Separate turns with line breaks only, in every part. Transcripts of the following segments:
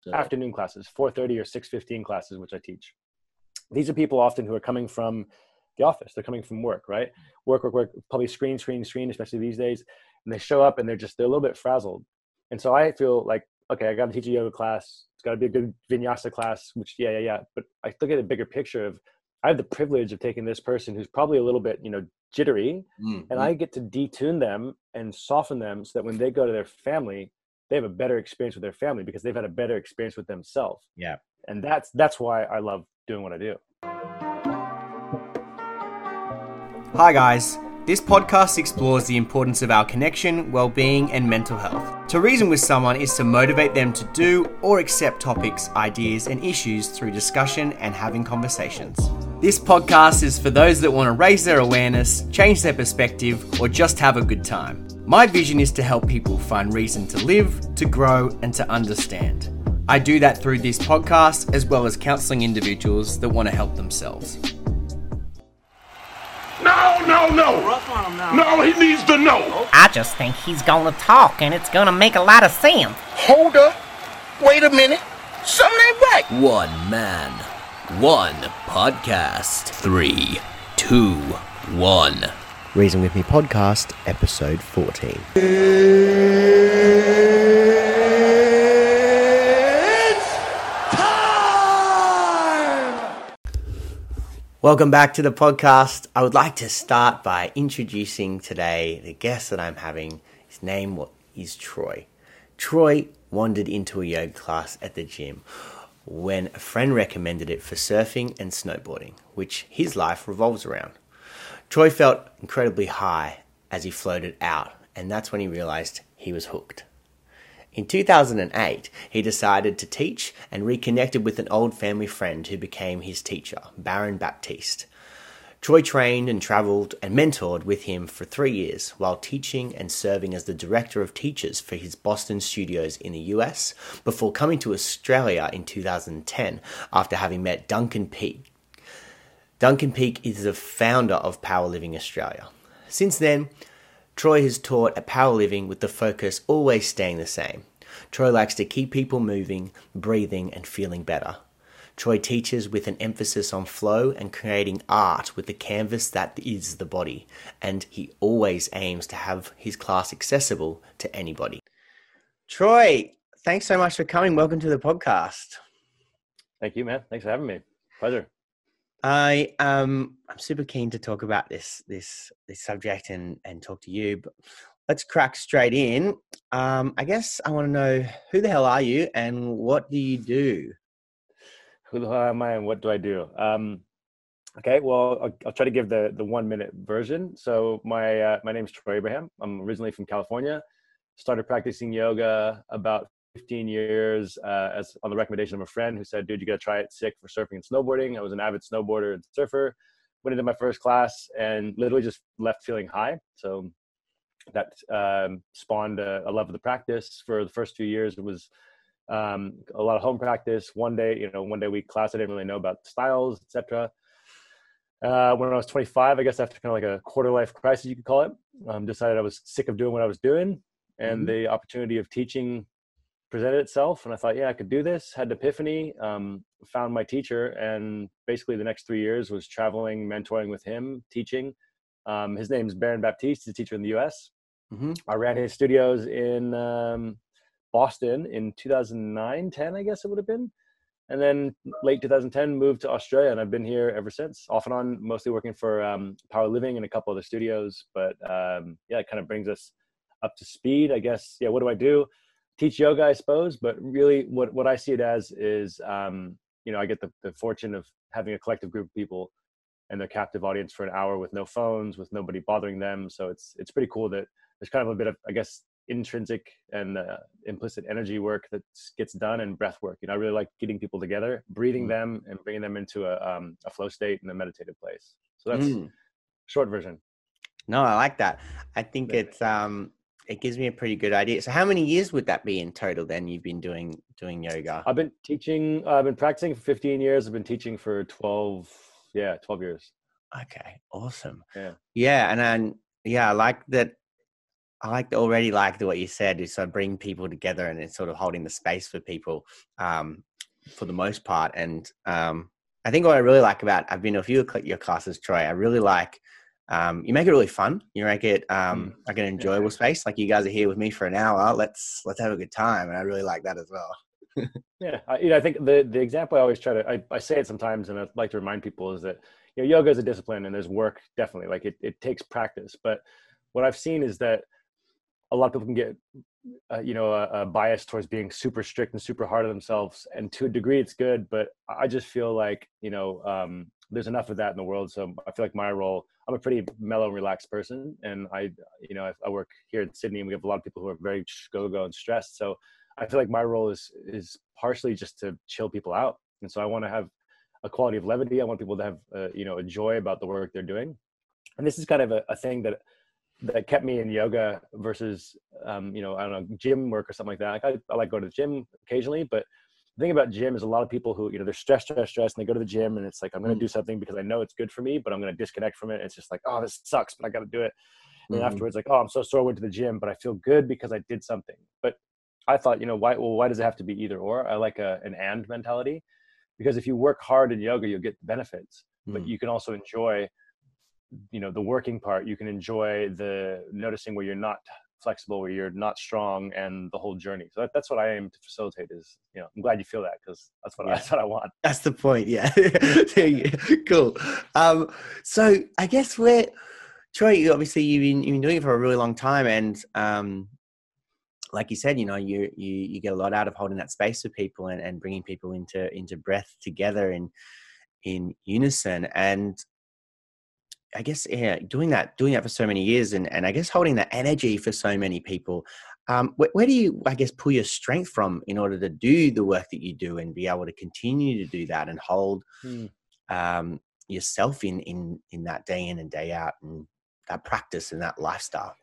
So,
afternoon classes, 4:30 or 6:15 classes, which I teach. These are people often who are coming from the office. They're coming from work, right? Work, work, work. Probably screen, screen, screen. Especially these days, and they show up and they're just they're a little bit frazzled. And so I feel like, okay, I got to teach a yoga class. It's got to be a good vinyasa class. Which, yeah, yeah, yeah. But I look at the bigger picture of I have the privilege of taking this person who's probably a little bit, you know, jittery,
mm,
and. I get to detune them and soften them so that when they go to their family, they have a better experience with their family because they've had a better experience with themselves.
yeah.
And that's that's why I love doing what I do.
Hi, guys. This podcast explores the importance of our connection, well being, and mental health. To reason with someone is to motivate them to do or accept topics, ideas, and issues through discussion and having conversations. This podcast is for those that want to raise their awareness, change their perspective, or just have a good time. My vision is to help people find reason to live, to grow, and to understand. I do that through this podcast as well as counseling individuals that want to help themselves.
No, no, no. No, he needs to know.
I just think he's gonna talk and it's gonna make a lot of sense.
Hold up. Wait a minute. Something ain't right.
One man, one podcast. Three, two, one.
Reason With Me podcast, episode 14. It's time!
Welcome back to the podcast. I would like to start by introducing today the guest that I'm having. His name is Troy. Troy wandered into a yoga class at the gym when a friend recommended it for surfing and snowboarding, which his life revolves around. Troy felt incredibly high as he floated out, and that's when he realized he was hooked. In 2008, he decided to teach and reconnected with an old family friend who became his teacher, Baron Baptiste. Troy trained and traveled and mentored with him for three years while teaching and serving as the director of teachers for his Boston studios in the US before coming to Australia in 2010 after having met Duncan Peak. Duncan Peak is the founder of Power Living Australia. Since then, Troy has taught at Power Living with the focus always staying the same. Troy likes to keep people moving, breathing, and feeling better. Troy teaches with an emphasis on flow and creating art with the canvas that is the body, and he always aims to have his class accessible to anybody. Troy, thanks so much for coming. Welcome to the podcast.
Thank you, man. Thanks for having me. Pleasure.
I um I'm super keen to talk about this this this subject and and talk to you. But let's crack straight in. Um, I guess I want to know who the hell are you and what do you do?
Who the hell am I and what do I do? Um, okay, well, I'll, I'll try to give the the one minute version. So my uh, my name's Troy Abraham. I'm originally from California. Started practicing yoga about 15 years uh, as on the recommendation of a friend who said, "Dude, you got to try it sick for surfing and snowboarding." I was an avid snowboarder and surfer. Went into my first class and literally just left feeling high. So that um, spawned a, a love of the practice. For the first two years, it was um, a lot of home practice. One day, you know, one day a week class. I didn't really know about styles, etc. Uh, when I was 25, I guess after kind of like a quarter life crisis, you could call it, um, decided I was sick of doing what I was doing, and
Mhm.
the opportunity of teaching presented itself. And I thought, yeah, I could do this. Had an epiphany. Um, found my teacher, and basically the next three years was traveling, mentoring with him, teaching. Um, his name's Baron Baptiste. He's a teacher in the U.S.
Mhm.
I ran his studios in um, Boston in 2009, 10, I guess it would have been. And then late 2010, moved to Australia, and I've been here ever since, off and on, mostly working for um, Power Living and a couple other studios. But um, yeah, it kind of brings us up to speed, I guess. Yeah, what do I do? Teach yoga, I suppose, but really, what what I see it as is, um, you know, I get the, the fortune of having a collective group of people and their captive audience for an hour with no phones, with nobody bothering them. So it's it's pretty cool that there's kind of a bit of, I guess, intrinsic and uh, implicit energy work that gets done and breath work. You know, I really like getting people together, breathing
Mm.
them, and bringing them into a um, a flow state and a meditative place. So that's
Mm.
short version.
No, I like that. I think it's um it gives me a pretty good idea. So how many years would that be in total then you've been doing doing yoga?
I've been teaching. I've been practicing for 15 years. I've been teaching for 12. Yeah, 12 years.
Okay, awesome.
Yeah.
Yeah, and then yeah, I like that I like already like what you said is sort of bring people together and it's sort of holding the space for people um, for the most part. And um, I think what I really like about I've been to a few of your classes, Troy. I really like um, you make it really fun. You make it um,
Mm.
like an enjoyable space. Like you guys are here with me for an hour. Let's let's have a good time, and I really like that as well.
Yeah, I, you know, I think the the example I always try to I, I say it sometimes, and I like to remind people is that you know yoga is a discipline, and there's work definitely. Like it it takes practice, but what I've seen is that a lot of people can get uh, you know a, a bias towards being super strict and super hard on themselves, and to a degree it's good, but I just feel like you know um, there's enough of that in the world. So I feel like my role. I'm a pretty mellow, and relaxed person, and I, you know, I, I work here in Sydney, and we have a lot of people who are very go go and stressed. So I feel like my role is is partially just to chill people out, and so I want to have a quality of levity. I want people to have uh, you know a joy about the work they're doing, and this is kind of a, a thing that that kept me in yoga versus um, you know I don't know gym work or something like that. Like I, I like go to the gym occasionally, but the thing about gym is a lot of people who you know they're stressed, stressed, stressed, and they go to the gym and it's like I'm going to
Mm.
do something because I know it's good for me, but I'm going to disconnect from it. It's just like oh this sucks, but I got to do it. And
Mhm.
afterwards, like oh I'm so sore, I went to the gym, but I feel good because I did something. But I thought you know why well why does it have to be either or? I like a, an and mentality because if you work hard in yoga, you'll get the benefits, but
Mm.
you can also enjoy you know the working part you can enjoy the noticing where you're not flexible where you're not strong and the whole journey so that, that's what i aim to facilitate is you know i'm glad you feel that because that's what
Yeah.
that's what i want
That's the point. Yeah. There you go. cool. Um, so I guess we're Troy. you- Obviously, you've been you've been doing it for a really long time, and um, like you said, you know, you you you get a lot out of holding that space for people and, and bringing people into into breath together in in unison. And I guess yeah, doing that doing that for so many years, and and I guess holding that energy for so many people. Um, where, where do you, I guess, pull your strength from in order to do the work that you do and be able to continue to do that and hold
Hmm.
um, yourself in in in that day in and day out and that practice and that lifestyle?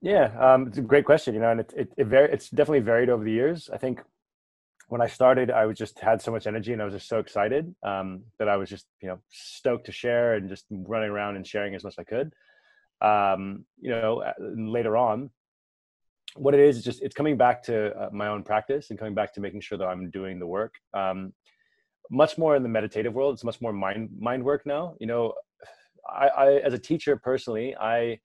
yeah um, it's a great question you know and it, it, it very it's definitely varied over the years i think when i started i was just had so much energy and i was just so excited um, that i was just you know stoked to share and just running around and sharing as much as i could. Um, you know uh, later on what it is is just it's coming back to uh, my own practice and coming back to making sure that i'm doing the work. Um, much more in the meditative world it's much more mind mind work now. You know I, I as a teacher personally i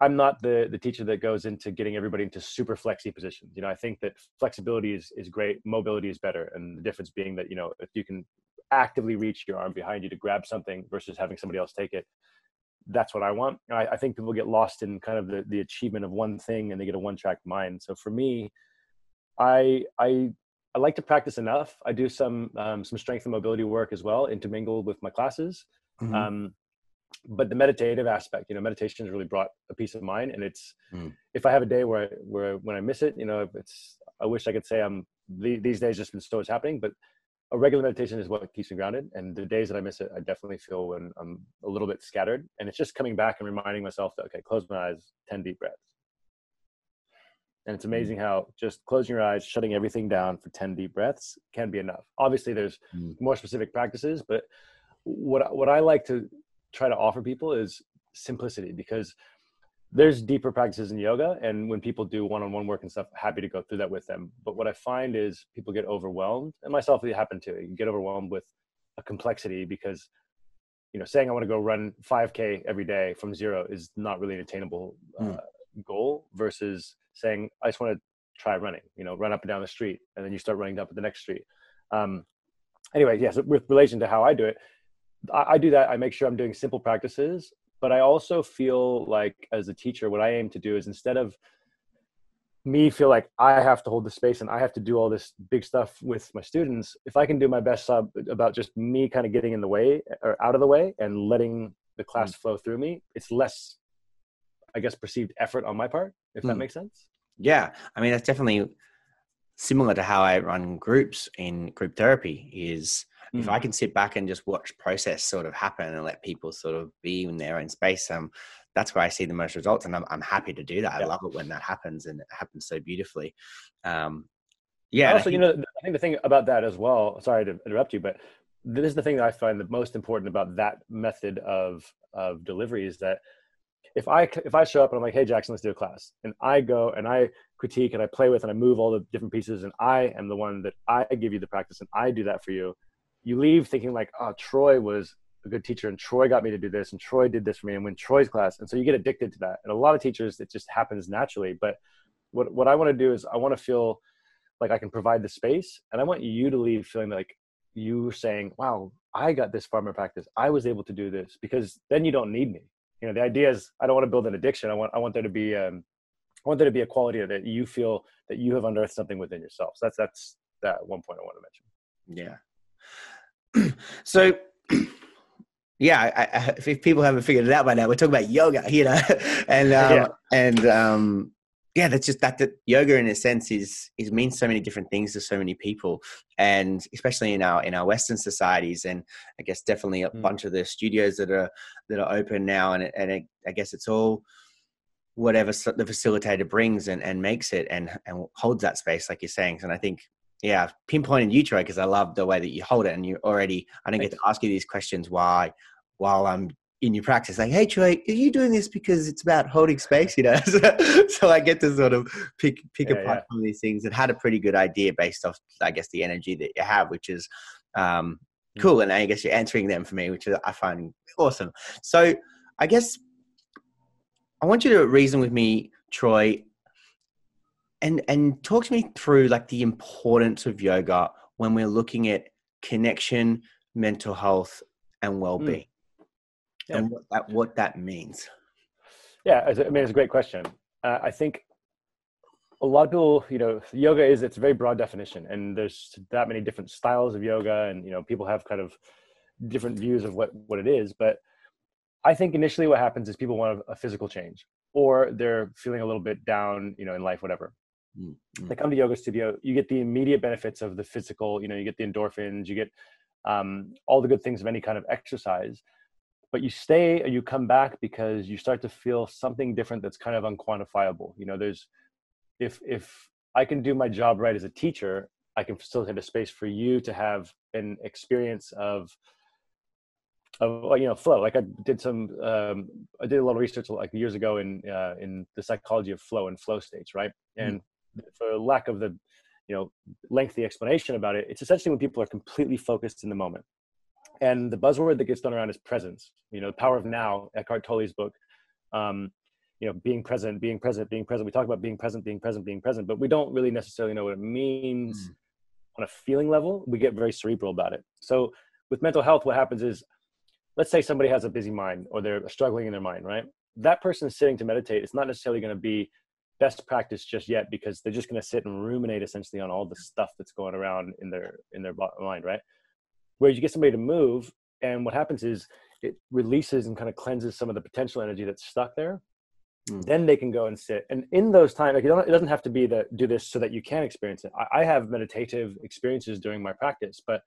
i'm not the the teacher that goes into getting everybody into super flexy positions you know i think that flexibility is is great mobility is better and the difference being that you know if you can actively reach your arm behind you to grab something versus having somebody else take it that's what I want. I, I think people get lost in kind of the, the achievement of one thing and they get a one track mind. So for me, I I I like to practice enough. I do some um, some strength and mobility work as well, intermingled with my classes.
Mhm.
Um, but the meditative aspect, you know, meditation has really brought a peace of mind. And it's
Mm.
if I have a day where I, where when I miss it, you know, it's I wish I could say I'm these days just been so much happening, but a regular meditation is what keeps me grounded. And the days that I miss it, I definitely feel when I'm a little bit scattered. And it's just coming back and reminding myself that okay, close my eyes, ten deep breaths. And it's amazing how just closing your eyes, shutting everything down for 10 deep breaths can be enough. Obviously, there's
Mm.
more specific practices, but what what I like to try to offer people is simplicity because there's deeper practices in yoga and when people do one-on-one work and stuff happy to go through that with them. But what i find is people get overwhelmed and myself it happened to you get overwhelmed with a complexity because you know saying i want to go run 5k every day from zero is not really an attainable uh,
Mm.
goal versus saying i just want to try running you know run up and down the street and then you start running up at the next street. Um, anyway yes with relation to how i do it I, I do that i make sure i'm doing simple practices but i also feel like as a teacher what i aim to do is instead of me feel like i have to hold the space and i have to do all this big stuff with my students if i can do my best job about just me kind of getting in the way or out of the way and letting the class flow through me it's less i guess perceived effort on my part if that
Mm.
makes sense
Yeah, I mean that's definitely similar to how I run groups in group therapy. Is if
Mm.
I can sit back and just watch process sort of happen and let people sort of be in their own space, um, that's where I see the most results, and I'm I'm happy to do that. I love it when that happens, and it happens so beautifully. Um, yeah,
Yeah. Also, you know, I think the thing about that as well. Sorry to interrupt you, but this is the thing that I find the most important about that method of of delivery is that if I if I show up and I'm like, hey Jackson, let's do a class, and I go and I critique and I play with and I move all the different pieces, and I am the one that I give you the practice and I do that for you. You leave thinking like, oh, Troy was a good teacher and Troy got me to do this and Troy did this for me and win Troy's class, and so you get addicted to that. And a lot of teachers, it just happens naturally. But what what I want to do is I want to feel like I can provide the space, and I want you to leave feeling like you saying, wow, I got this far in practice. I was able to do this because then you don't need me. You know the idea is i don't want to build an addiction. I want i want there to be um i want there to be a quality that you feel that you have unearthed something within yourself. So that's that's that one point i want to
mention. Yeah so yeah I, I, if people haven't figured it out by now we're talking about yoga you know and um yeah. and um yeah, that's just that, that yoga in a sense is is means so many different things to so many people, and especially in our in our Western societies, and I guess definitely a mm. bunch of the studios that are that are open now, and and it, I guess it's all whatever the facilitator brings and, and makes it and and holds that space, like you're saying. And I think yeah, pinpointing you, Troy, because I love the way that you hold it, and you already I don't get to ask you these questions why while I'm in your practice like hey troy are you doing this because it's about holding space you know so, so i get to sort of pick pick yeah, apart yeah. some of these things and had a pretty good idea based off i guess the energy that you have which is um, mm. cool and i guess you're answering them for me which i find awesome so i guess i want you to reason with me troy and and talk to me through like the importance of yoga when we're looking at connection mental health and mm. well-being mm yeah. and what that what that means.
Yeah, I mean it's a great question. Uh, I think a lot of people, you know, yoga is it's a very broad definition, and there's that many different styles of yoga, and you know, people have kind of different views of what what it is. But I think initially what happens is people want a, a physical change, or they're feeling a little bit down, you know, in life, whatever. Mm-hmm. They come to yoga studio, you get the immediate benefits of the physical, you know, you get the endorphins, you get um, all the good things of any kind of exercise but you stay or you come back because you start to feel something different that's kind of unquantifiable you know there's if if i can do my job right as a teacher i can facilitate a space for you to have an experience of of you know flow like i did some um, i did a lot of research like years ago in uh, in the psychology of flow and flow states right mm. and mm. For lack of the you know lengthy explanation about it it's essentially when people are completely focused in the moment. And the buzzword that gets thrown around is presence you know the power of now eckhart tolle's book um, you know being present being present being present. We talk about being present being present being present but we don't really necessarily know what it means mm. on a feeling level. We get very cerebral about it. So with mental health what happens is let's say somebody has a busy mind or they're struggling in their mind right? That person sitting to meditate. It's not necessarily going to be best practice just yet because they're just going to sit and ruminate essentially on all the stuff that's going around in their in their mind right Whereas you get somebody to move, and what happens is it releases and kind of cleanses some of the potential energy that's stuck there. Mm. Then they can go and sit. And in those times, like it doesn't have to be that do this so that you can experience it. I, I have meditative experiences during my practice, but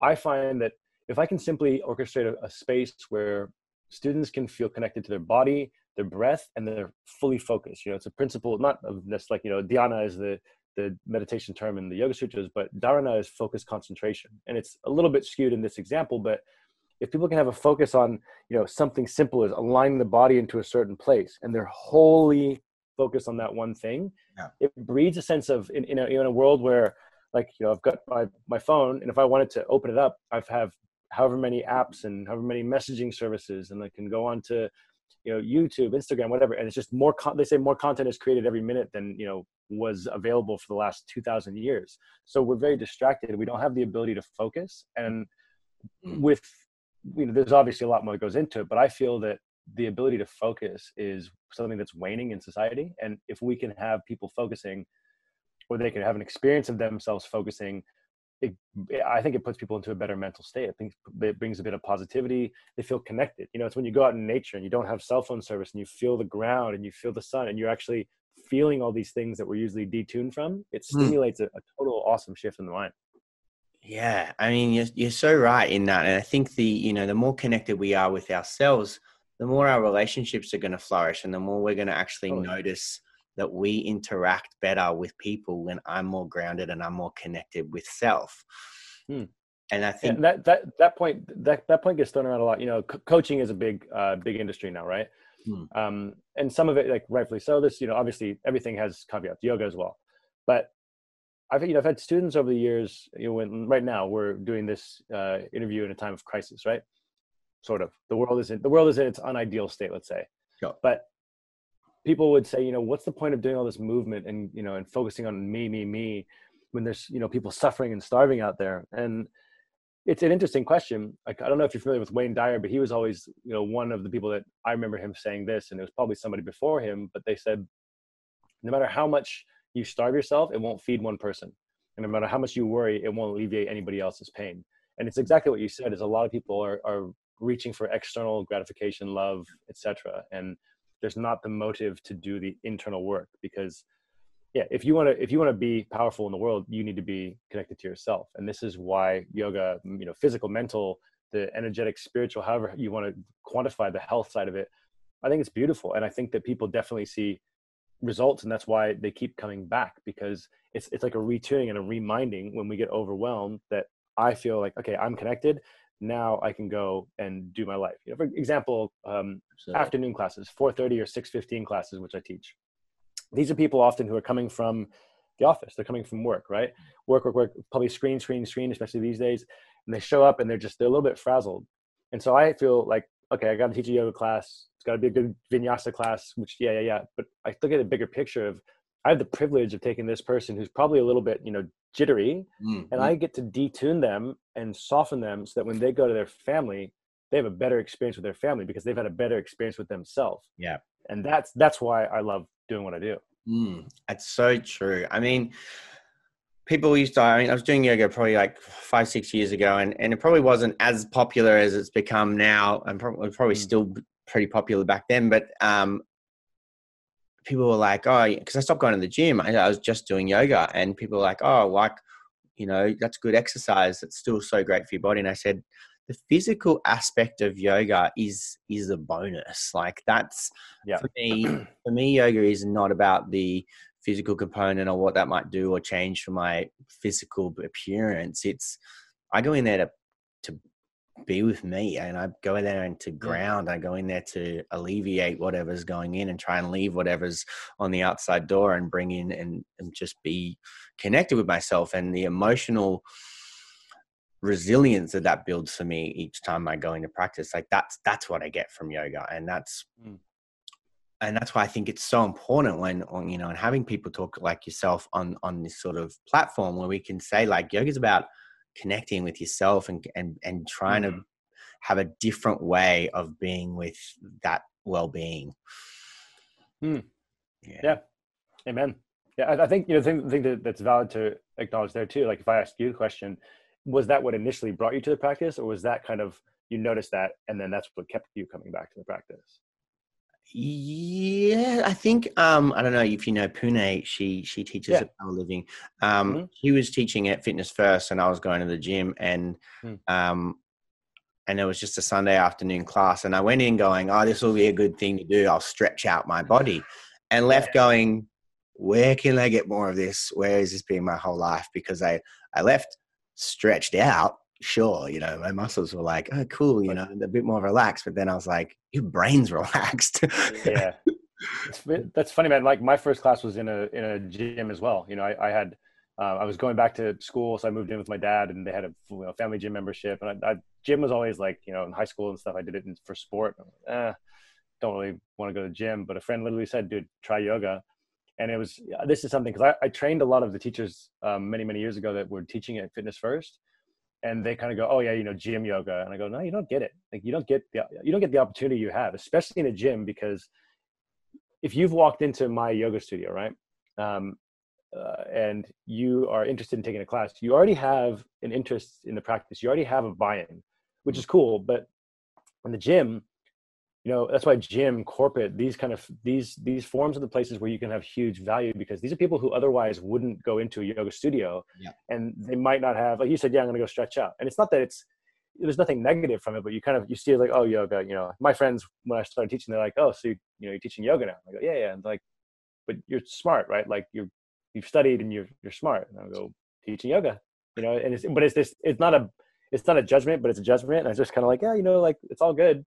I find that if I can simply orchestrate a, a space where students can feel connected to their body, their breath, and they're fully focused. You know, it's a principle not of this like you know dhyana is the the meditation term in the Yoga Sutras, but dharana is focused concentration. And it's a little bit skewed in this example, but if people can have a focus on, you know, something simple as aligning the body into a certain place and they're wholly focused on that one thing, yeah. it breeds a sense of in, in, a, in a world where like, you know, I've got my, my phone and if I wanted to open it up, I've have however many apps and however many messaging services and I can go on to you know youtube instagram whatever and it's just more con- they say more content is created every minute than you know was available for the last 2000 years. So we're very distracted. We don't have the ability to focus. And mm. with you know there's obviously a lot more that goes into it but i feel that the ability to focus is something that's waning in society. And if we can have people focusing or they can have an experience of themselves focusing it, I think it puts people into a better mental state. I think it brings a bit of positivity. They feel connected. You know, it's when you go out in nature and you don't have cell phone service and you feel the ground and you feel the sun and you're actually feeling all these things that we're usually detuned from. It hmm. stimulates mm. a, a, total awesome shift in the mind.
Yeah, I mean, you're you're so right in that, and I think the you know the more connected we are with ourselves, the more our relationships are going to flourish, and the more we're going to actually oh. notice that we interact better with people when I'm more grounded and I'm more connected with self. Hmm. And I think
that that that point that that point gets thrown around a lot. You know, co- coaching is a big uh, big industry now, right?
Hmm.
Um, and some of it, like rightfully so. This, you know, obviously everything has caveats, yoga as well. But I've you know I've had students over the years. You know, when right now we're doing this uh, interview in a time of crisis, right? Sort of. The world is in the world is in its unideal state, let's say.
Sure.
But people would say, you know, what's the point of doing all this movement and you know and focusing on me, me, me, when there's you know people suffering and starving out there? And it's an interesting question. Like I don't know if you're familiar with Wayne Dyer, but he was always you know one of the people that I remember him saying this, and it was probably somebody before him. But they said, no matter how much you starve yourself, it won't feed one person. And no matter how much you worry, it won't alleviate anybody else's pain. And it's exactly what you said is a lot of people are, are reaching for external gratification, love, etc. And there's not the motive to do the internal work because yeah, if you want to if you want to be powerful in the world, you need to be connected to yourself. And this is why yoga, you know, physical, mental, the energetic, spiritual, however you want to quantify the health side of it, I think it's beautiful. And I think that people definitely see results and that's why they keep coming back because it's it's like a retuning and a reminding when we get overwhelmed that I feel like okay I'm connected now I can go and do my life. You know for example um, afternoon classes 4:30 or 6:15 classes which I teach. These are people often who are coming from the office. They're coming from work right? Work work work probably screen screen screen especially these days. And they show up and they're just they're a little bit frazzled. And so I feel like okay, I got to teach a yoga class. It's got to be a good vinyasa class, which, yeah, yeah, yeah. But I look at a bigger picture of I have the privilege of taking this person who's probably a little bit, you know, jittery,
Mm,
and I get to detune them and soften them so that when they go to their family, they have a better experience with their family because they've had a better experience with themselves.
Yeah.
And that's that's why I love doing what I do.
Mm, that's so true. I mean, people used to, I mean, I was doing yoga probably like five, six years ago, and, and it probably wasn't as popular as it's become now, and probably, probably
Mm.
still pretty popular back then. But um, people were like, oh, because I stopped going to the gym, I, I was just doing yoga, and people were like, oh, like, you know, that's good exercise. It's still so great for your body. And I said, the physical aspect of yoga is is a bonus. Like that's
Yeah.
for me. For me, yoga is not about the physical component or what that might do or change for my physical appearance. It's I go in there to be with me and I go in there and to ground. I go in there to alleviate whatever's going in and try and leave whatever's on the outside door and bring in and, and just be connected with myself and the emotional resilience that that builds for me each time I go into practice. Like that's that's what I get from yoga. And that's
Mm.
and that's why I think it's so important when, when you know, and having people talk like yourself on on this sort of platform where we can say like yoga's about connecting with yourself and and and trying to have a different way of being with that well-being.
Hmm.
Yeah.
Yeah. Amen. Yeah, I, I think you know the thing, the thing that, that's valid to acknowledge there too. Like if I ask you the question, was that what initially brought you to the practice, or was that kind of you noticed that and then that's what kept you coming back to the practice?
Yeah, I think um I don't know if you know Pune, she she teaches
Yeah.
at Power Living. Um
Mhm.
she was teaching at Fitness First and I was going to the gym and
Hmm.
um and it was just a Sunday afternoon class and I went in going, "Oh, this will be a good thing to do. I'll stretch out my body." And left going, "Where can I get more of this? Where has this been my whole life?" Because I I left stretched out sure, you know, my muscles were like, oh, cool, you know, a bit more relaxed. But then I was like, your brain's relaxed.
yeah that's funny man like my first class was in a in a gym as well you know i, I had uh, i was going back to school so i moved in with my dad and they had a you know, family gym membership and I, I gym was always like you know in high school and stuff i did it in, for sport like, eh, don't really want to go to the gym but a friend literally said dude try yoga and it was this is something because I, I trained a lot of the teachers um, many many years ago that were teaching at fitness first and they kind of go oh yeah you know gym yoga. And i go no you don't get it. Like you don't get the you don't get the opportunity you have especially in a gym because if you've walked into my yoga studio right um, uh, and you are interested in taking a class you already have an interest in the practice. You already have a buy-in which is cool but in the gym you know that's why gym corporate these kind of these these forms are the places where you can have huge value because these are people who otherwise wouldn't go into a yoga studio
Yeah.
and they might not have like you said yeah i'm gonna go stretch out. And it's not that it's there's nothing negative from it but you kind of you see it like oh yoga you know my friends when i started teaching they're like oh so you, you know you're teaching yoga now. I go yeah yeah. And like but you're smart right? Like you're you've studied and you're you're smart. And i go teaching yoga you know and it's but it's this it's not a it's not a judgment but it's a judgment. And i was just kind of like yeah you know like it's all good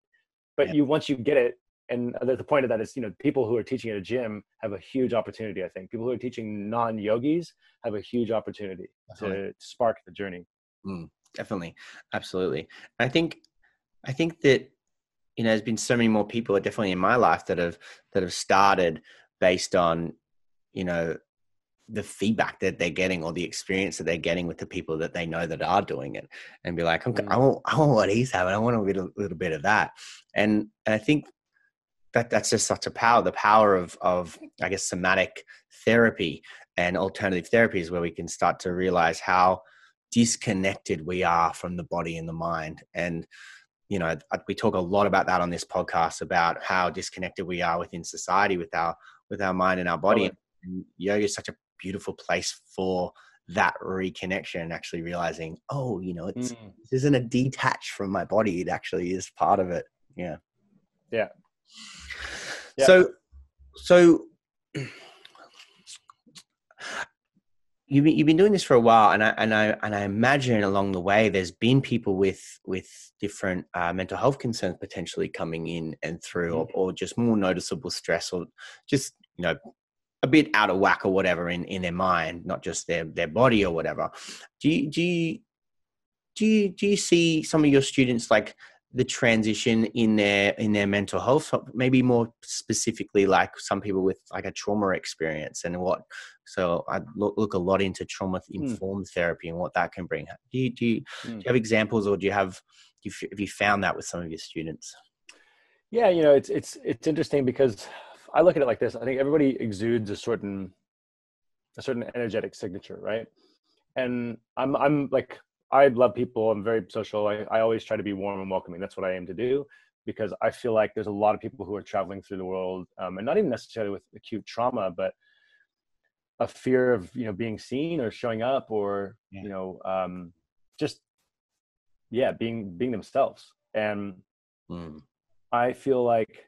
but
Yeah.
you once you get it and uh, the, the point of that is you know people who are teaching at a gym have a huge opportunity i think. People who are teaching non-yogis have a huge opportunity to spark the journey.
Mm, definitely. Absolutely. I think i think that you know there's been so many more people definitely in my life that have that have started based on you know the feedback that they're getting or the experience that they're getting with the people that they know that are doing it and be like okay, I,
Mm.
want, I want what he's having. I want a little, little bit of that. And, and i think that that's just such a power the power of of i guess somatic therapy and alternative therapies where we can start to realize how disconnected we are from the body and the mind. And you know we talk a lot about that on this podcast about how disconnected we are within society with our with our mind and our body. And yoga is such a beautiful place for that reconnection and actually realizing oh you know it's
Mm.
this isn't a detach from my body it actually is part of it yeah
Yeah. Yeah.
so so you've been, you've been doing this for a while and I, and I and I imagine along the way there's been people with with different uh, mental health concerns potentially coming in and through or, or just more noticeable stress or just you know a bit out of whack or whatever in, in their mind not just their their body or whatever. Do you do you do you do you see some of your students like the transition in their in their mental health? Maybe more specifically like some people with like a trauma experience and what so i look, look a lot into trauma informed therapy and what that can bring. Do you do you, do
Mm.
you have examples or do you have do you, have you found that with some of your students?
Yeah, you know, it's it's it's interesting because I look at it like this. I think everybody exudes a certain a certain energetic signature, right? And I'm I'm like I love people. I'm very social. I, I always try to be warm and welcoming. That's what I aim to do because I feel like there's a lot of people who are traveling through the world, um, and not even necessarily with acute trauma, but a fear of you know being seen or showing up or
Yeah.
you know um, just yeah being being themselves and
Mm.
I feel like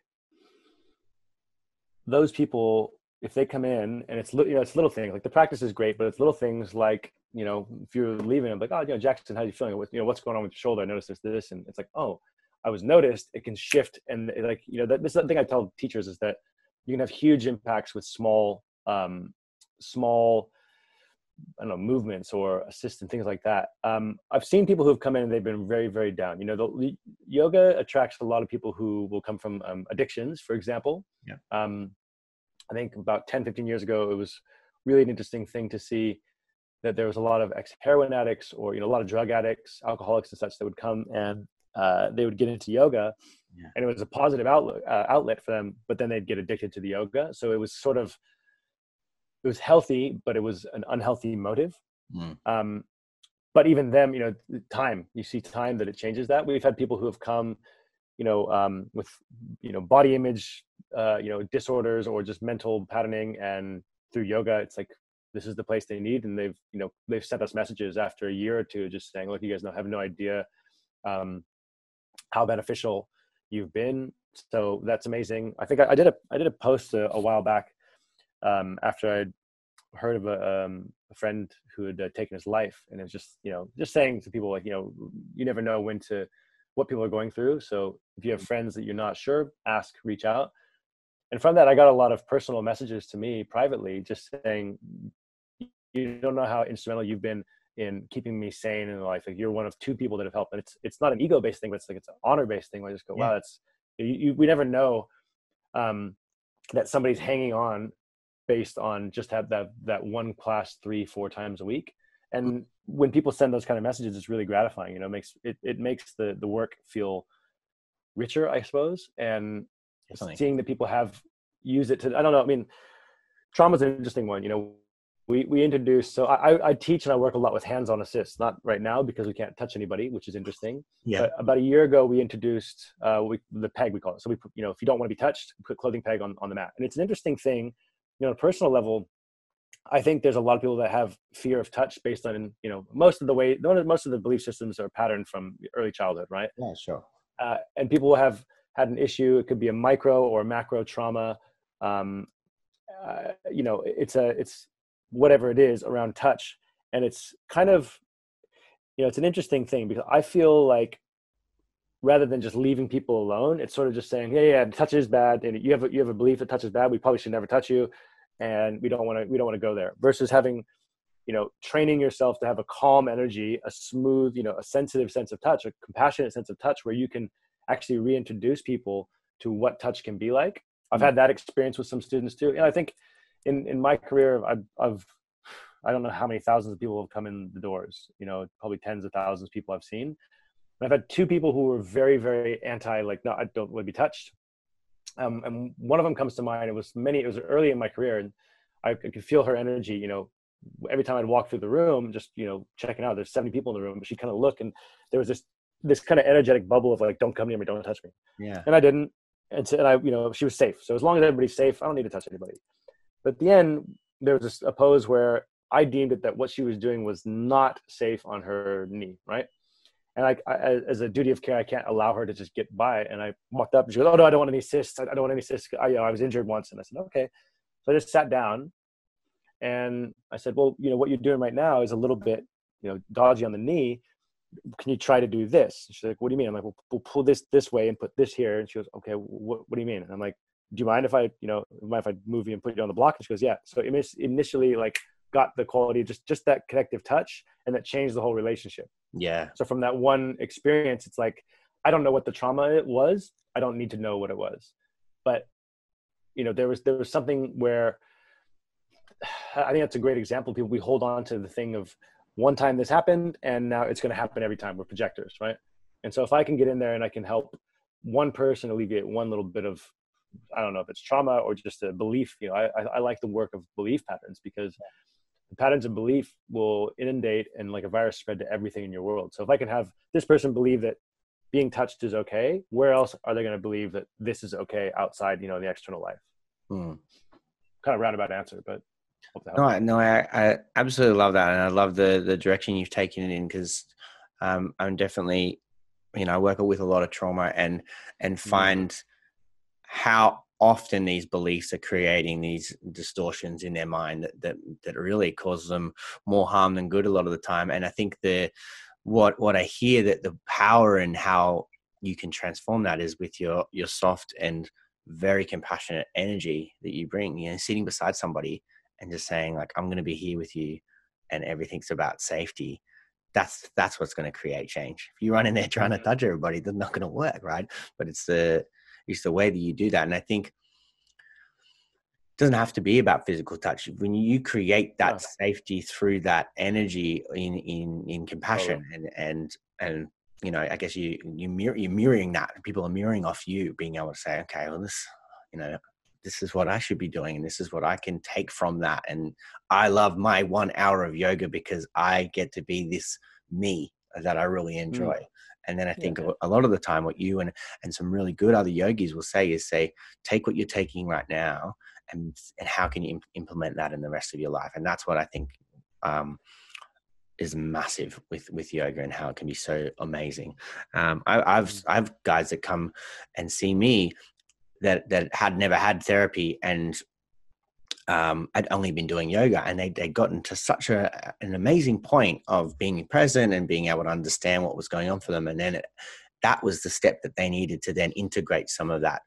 those people, if they come in and it's you know it's little things like the practice is great, but it's little things like you know if you're leaving, I'm like oh you know Jackson, how are you feeling? What you know what's going on with your shoulder? I noticed there's this, and it's like oh I was noticed. It can shift, and it, like you know that, this is the thing I tell teachers is that you can have huge impacts with small um, small I don't know movements or assist and things like that. Um, I've seen people who have come in and they've been very very down. You know, the yoga attracts a lot of people who will come from um, addictions, for example.
Yeah.
Um, I think about 10, 15 years ago, it was really an interesting thing to see that there was a lot of ex heroin addicts or you know a lot of drug addicts, alcoholics and such that would come and uh, they would get into yoga,
Yeah.
and it was a positive outlet uh, outlet for them. But then they'd get addicted to the yoga, so it was sort of it was healthy, but it was an unhealthy motive.
Mm.
Um, but even them, you know, time you see time that it changes that. We've had people who have come, you know, um, with you know body image, uh, you know, disorders or just mental patterning, and through yoga, it's like this is the place they need, and they've you know they've sent us messages after a year or two, just saying, look, you guys have no idea um, how beneficial you've been. So that's amazing. I think I, I did a I did a post a, a while back um, after I'd heard of a, um, a friend who had uh, taken his life, and it was just you know just saying to people like you know you never know when to what people are going through. So if you have friends that you're not sure, ask, reach out. And from that, I got a lot of personal messages to me privately, just saying you don't know how instrumental you've been in keeping me sane in life. Like you're one of two people that have helped, and it's it's not an ego based thing, but it's like it's an honor based thing. Where I just go, wow, that's you, you, we never know um, that somebody's hanging on based on just have that that one class three four times a week. And when people send those kind of messages, it's really gratifying. You know, it makes it it makes the the work feel richer, I suppose, and
Definitely.
seeing that people have used it to I don't know. I mean, trauma's an interesting one. You know, we we introduce so I I- I teach and I work a lot with hands-on assists. Not right now because we can't touch anybody, which is interesting.
Yeah.
But about a year ago, we introduced uh, we, the peg we call it. So we put, you know if you don't want to be touched, put clothing peg on on the mat, and it's an interesting thing. You know, on a personal level, I think there's a lot of people that have fear of touch based on you know most of the way most of the belief systems are patterned from early childhood, right?
Yeah, sure.
uh, and people will have had an issue. It could be a micro or macro trauma. Um, uh, you know, it's a it's whatever it is around touch, and it's kind of you know it's an interesting thing because I feel like rather than just leaving people alone, it's sort of just saying, yeah, yeah, touch is bad, and you have a, you have a belief that touch is bad. We probably should never touch you, and we don't want to we don't want to go there. Versus having, you know, training yourself to have a calm energy, a smooth, you know, a sensitive sense of touch, a compassionate sense of touch, where you can actually reintroduce people to what touch can be like. I've mm. had that experience with some students too. and I think in in my career, I've, I've I don't know how many thousands of people have come in the doors. You know, probably tens of thousands of people I've seen I've had two people who were very, very anti, like, no, I don't want to be touched. Um, and one of them comes to mind. It was many, it was early in my career, and I, I could feel her energy, you know, every time I'd walk through the room, just, you know, checking out, there's 70 people in the room, but she'd kind of look, and there was this, this kind of energetic bubble of like, don't come near me, don't touch me.
Yeah.
And I didn't. And, so, and I, you know, she was safe. So as long as everybody's safe, I don't need to touch anybody. But at the end, there was this, a pose where I deemed it that what she was doing was not safe on her knee, right? And I, as a duty of care, I can't allow her to just get by. And I walked up and she goes, "Oh no, I don't want any assists. I don't want any assists. I, you know, I was injured once." And I said, "Okay." So I just sat down, and I said, "Well, you know, what you're doing right now is a little bit, you know, dodgy on the knee. Can you try to do this?" And she's like, "What do you mean?" I'm like, "Well, we'll pull this this way and put this here." And she goes, "Okay, what, what do you mean?" And I'm like, "Do you mind if I, you know, mind if I move you and put you on the block?" And she goes, "Yeah." So initially, like, got the quality, just just that connective touch, and that changed the whole relationship.
Yeah.
So from that one experience, it's like I don't know what the trauma it was. I don't need to know what it was, but you know, there was there was something where I think that's a great example. People we hold on to the thing of one time this happened, and now it's going to happen every time. We're projectors, right? And so if I can get in there and I can help one person alleviate one little bit of I don't know if it's trauma or just a belief. You know, I, I, I like the work of belief patterns because the patterns of belief will inundate and like a virus spread to everything in your world. So if I can have this person believe that being touched is okay, where else are they going to believe that this is okay outside, you know, the external life?
Hmm.
Kind of roundabout answer, but
no, no, I, I absolutely love that, and I love the the direction you've taken it in because um, I'm definitely, you know, I work with a lot of trauma and and mm-hmm. find mm-hmm. how often these beliefs are creating these distortions in their mind that, that that really causes them more harm than good a lot of the time. And i think the what what i hear that the power and how you can transform that is with your your soft and very compassionate energy that you bring you know sitting beside somebody and just saying like i'm going to be here with you and everything's about safety. That's that's what's going to create change. If you run in there trying to mm-hmm. touch everybody that's not going to work right? But it's the it's the way that you do that. And I think it doesn't have to be about physical touch. When you create that safety through that energy in in in compassion and and and you know, I guess you you mirror you're mirroring that. People are mirroring off you, being able to say, okay, well, this, you know, this is what I should be doing, and this is what I can take from that. And I love my one hour of yoga because I get to be this me that I really mm. enjoy. Mm. And then I think yeah. a lot of the time, what you and and some really good other yogis will say is say, take what you're taking right now, and and how can you imp- implement that in the rest of your life? And that's what I think um, is massive with with yoga and how it can be so amazing. Um, I, I've mm. I've guys that come and see me that that had never had therapy and um, I'd only been doing yoga, and they they'd gotten to such a an amazing point of being present and being able to understand what was going on for them, and then it, that was the step that they needed to then integrate some of that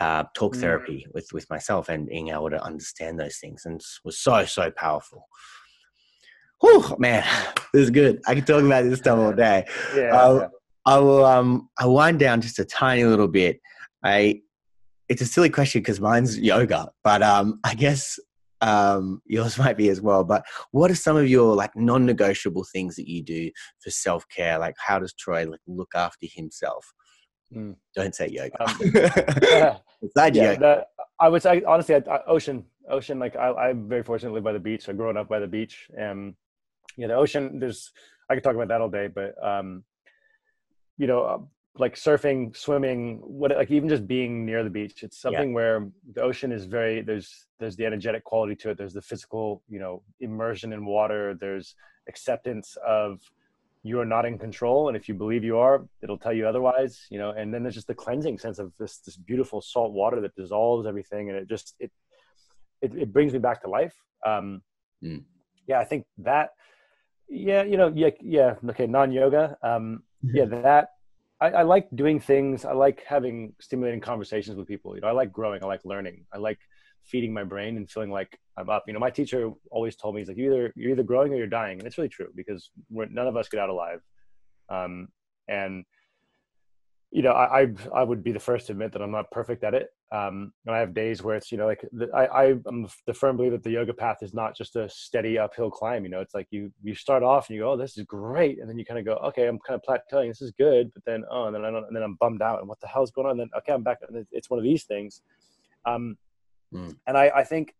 uh, talk mm. therapy with with myself and being able to understand those things, and was so so powerful. Whew, man, this is good. I can talk about this stuff all day.
Yeah, uh, yeah.
I will um I wind down just a tiny little bit. I it's a silly question because mine's yoga, but um, I guess um, yours might be as well. But what are some of your like non-negotiable things that you do for self-care? Like, how does Troy like look after himself? Mm. Don't say yoga. Um,
yeah, yoga, that, I would say honestly, I, I, ocean, ocean. Like, I, am very fortunate to live by the beach. I grew up by the beach, and yeah, the ocean. There's I could talk about that all day, but um, you know, like surfing, swimming, what like even just being near the beach. It's something yeah. where the ocean is very there's there's the energetic quality to it. There's the physical, you know, immersion in water. There's acceptance of you are not in control, and if you believe you are, it'll tell you otherwise. You know, and then there's just the cleansing sense of this this beautiful salt water that dissolves everything, and it just it it, it brings me back to life. Um, mm. Yeah, I think that. Yeah, you know, yeah, yeah. Okay, non yoga. Um, yeah, that I, I like doing things. I like having stimulating conversations with people. You know, I like growing. I like learning. I like feeding my brain and feeling like I'm up. You know, my teacher always told me, he's like, you either you're either growing or you're dying, and it's really true because none of us get out alive. Um, and you know, I, I, I would be the first to admit that I'm not perfect at it. Um, and I have days where it's you know like the, I I am the firm believer that the yoga path is not just a steady uphill climb. You know, it's like you you start off and you go, oh, this is great, and then you kind of go, okay, I'm kind of plateauing. This is good, but then oh, and then I don't, and then I'm bummed out, and what the hell's going on? And then okay, I'm back, and it's one of these things. Um, mm. and I I think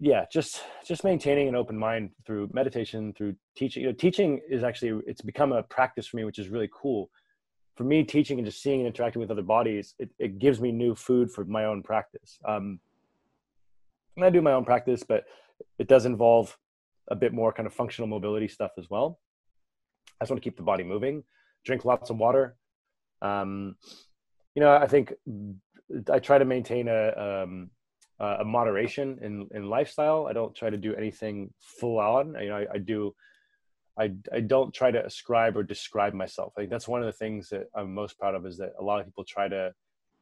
yeah just just maintaining an open mind through meditation through teaching you know teaching is actually it's become a practice for me which is really cool for me teaching and just seeing and interacting with other bodies it, it gives me new food for my own practice. Um, and i do my own practice but it does involve a bit more kind of functional mobility stuff as well. I just want to keep the body moving drink lots of water. Um, you know i think i try to maintain a um, a moderation in in lifestyle. I don't try to do anything full on. You know I, I do I, I don't try to ascribe or describe myself. I think that's one of the things that I'm most proud of is that a lot of people try to,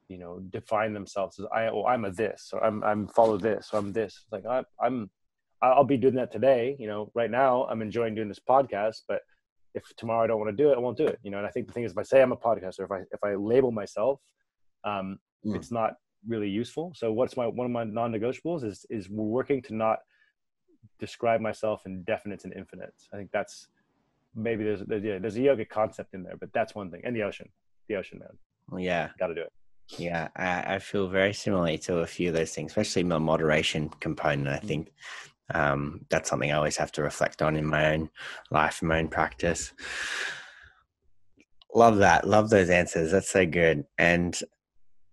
you know, define themselves as I, oh, I'm a this, or I'm, I'm follow this, or I'm this. Like I, I'm, I'll be doing that today. You know, right now I'm enjoying doing this podcast, but if tomorrow I don't want to do it, I won't do it. You know, and I think the thing is, if I say I'm a podcaster, if I if I label myself, um, mm. it's not really useful. So what's my one of my non-negotiables is is we're working to not describe myself in definites and infinites. I think that's maybe there's there's, yeah, there's a yoga concept in there, but that's one thing. And the ocean, the ocean, man.
Yeah,
got to do it.
Yeah, I, I, feel very similarly to a few of those things, especially the moderation component. I mm. think um, that's something I always have to reflect on in my own life, in my own practice. Love that. Love those answers. That's so good. And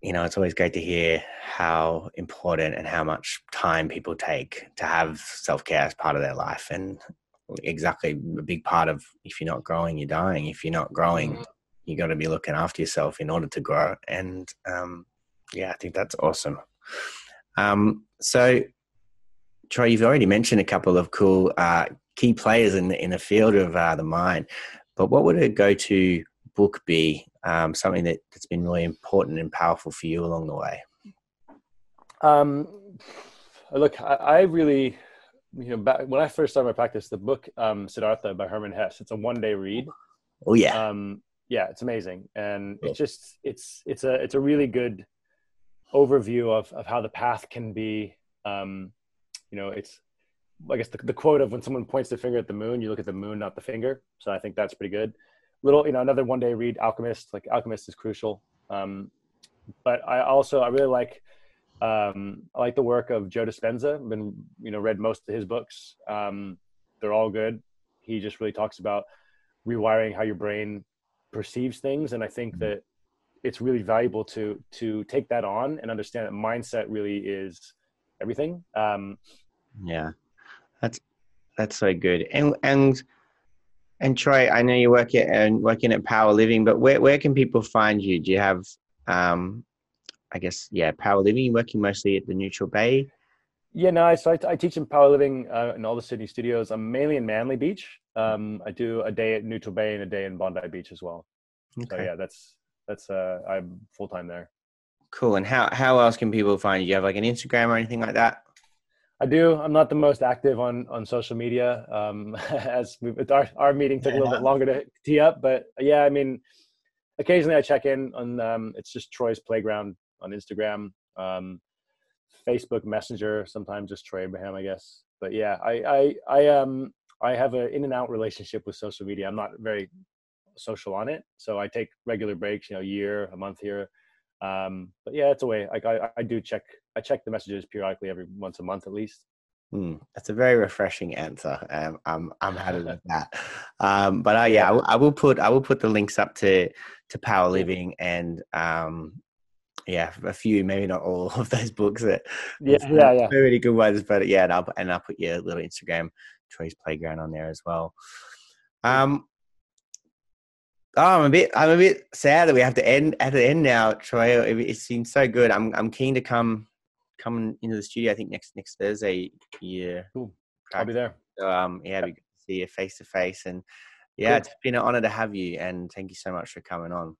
you know, it's always great to hear how important and how much time people take to have self care as part of their life. And exactly a big part of if you're not growing, you're dying. If you're not growing, mm-hmm. you got to be looking after yourself in order to grow. And um, yeah, I think that's awesome. Um, so, Troy, you've already mentioned a couple of cool uh, key players in the, in the field of uh, the mind, but what would a go to book be um, something that, that's been really important and powerful for you along the way?
Um, look, I, I, really, you know, back, when I first started my practice, the book um, Siddhartha by Hermann Hesse, it's a one day read.
Oh yeah.
Um, yeah, it's amazing. And it's just, it's, it's a, it's a really good overview of, of how the path can be, um, you know, it's, I guess the, the quote of when someone points the finger at the moon, you look at the moon, not the finger. So I think that's pretty good little, you know, another one day read Alchemist. Like Alchemist is crucial. Um, but I also I really like um, I like the work of Joe Dispenza. Been you know read most of his books. Um, they're all good. He just really talks about rewiring how your brain perceives things, and I think mm-hmm. that it's really valuable to to take that on and understand that mindset really is everything. Um,
yeah, that's that's so good. And and and Troy, I know you work at and working at Power Living, but where where can people find you? Do you have, um, I guess, yeah, Power Living? You're working mostly at the Neutral Bay.
Yeah, no, I, so I, I teach in Power Living uh, in all the Sydney studios. I'm mainly in Manly Beach. Um, I do a day at Neutral Bay and a day in Bondi Beach as well. Okay. So yeah, that's that's uh, I'm full time there.
Cool. And how how else can people find you? Do you have like an Instagram or anything like that?
I do. I'm not the most active on on social media. Um, as we, our our meeting took a little bit longer to tee up, but yeah, I mean, occasionally I check in on. Um, it's just Troy's Playground on Instagram, um, Facebook Messenger. Sometimes just Troy Abraham, I guess. But yeah, I I I um I have an in and out relationship with social media. I'm not very social on it, so I take regular breaks. You know, a year, a month here. Um, but yeah, it's a way. Like I, I do check I check the messages periodically every once a month at least.
Mm, that's a very refreshing answer. Um, I'm I'm happy with that. Um, but uh, yeah, I, I, will put I will put the links up to to Power Living and um, yeah, a few, maybe not all of those books that
yeah, yeah, yeah,
really good ones. But yeah, and I'll and I'll put your little Instagram Troy's Playground on there as well. Um, Oh, I'm a bit. I'm a bit sad that we have to end at the end now, Troy. It, it seems so good. I'm. I'm keen to come come into the studio. I think next next Thursday. Yeah,
cool. I'll be there.
So, um, yeah, we see you face to face, and Yeah,
Cool.
it's been an honor to have you, and thank you so much for coming on.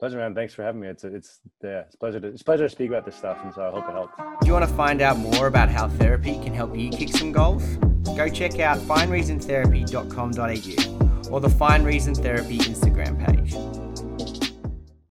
Pleasure, man. Thanks for having me. It's it's yeah, it's pleasure to it's a pleasure to speak about this stuff, and so I hope it helps.
Do you want to find out more about how therapy can help you kick some goals? Go check out findreasontherapy.com.au or the Find Reason Therapy Instagram page.